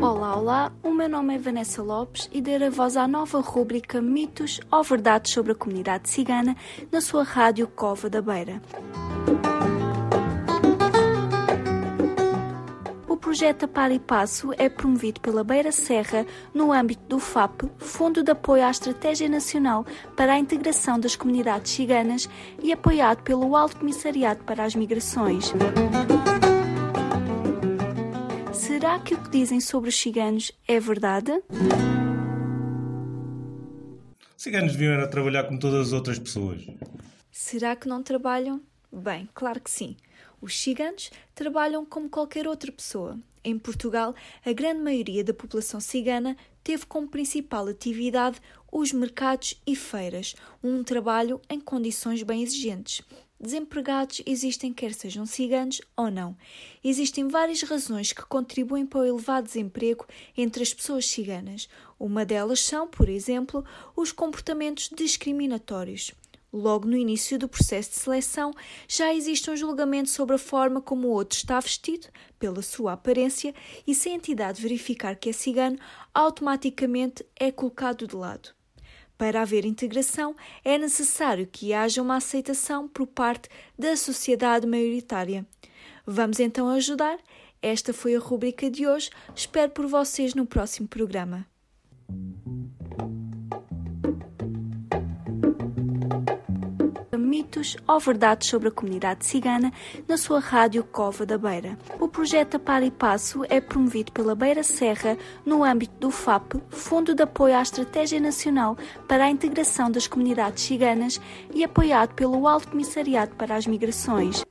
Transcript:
Olá, olá, o meu nome é Vanessa Lopes e darei voz à nova rúbrica Mitos ou Verdades sobre a Comunidade Cigana na sua rádio Cova da Beira. Projeto Par e Passo é promovido pela Beira Serra no âmbito do FAP, Fundo de Apoio à Estratégia Nacional para a Integração das Comunidades Ciganas e apoiado pelo Alto Comissariado para as Migrações. Será que o que dizem sobre os ciganos é verdade? Ciganos deviam era trabalhar como todas as outras pessoas. Será que não trabalham? Bem, claro que sim. Os ciganos trabalham como qualquer outra pessoa. Em Portugal, a grande maioria da população cigana teve como principal atividade os mercados e feiras, um trabalho em condições bem exigentes. Desempregados existem quer sejam ciganos ou não. Existem várias razões que contribuem para o elevado desemprego entre as pessoas ciganas. Uma delas são, por exemplo, os comportamentos discriminatórios. Logo no início do processo de seleção, já existe um julgamento sobre a forma como o outro está vestido, pela sua aparência, e se a entidade verificar que é cigano, automaticamente é colocado de lado. Para haver integração, é necessário que haja uma aceitação por parte da sociedade maioritária. Vamos então ajudar? Esta foi a rubrica de hoje. Espero por vocês no próximo programa. Mitos ou verdades sobre a comunidade cigana na sua rádio Cova da Beira. O projeto Par e Passo é promovido pela Beira Serra no âmbito do FAP, Fundo de Apoio à Estratégia Nacional para a Integração das Comunidades Ciganas e apoiado pelo Alto Comissariado para as Migrações.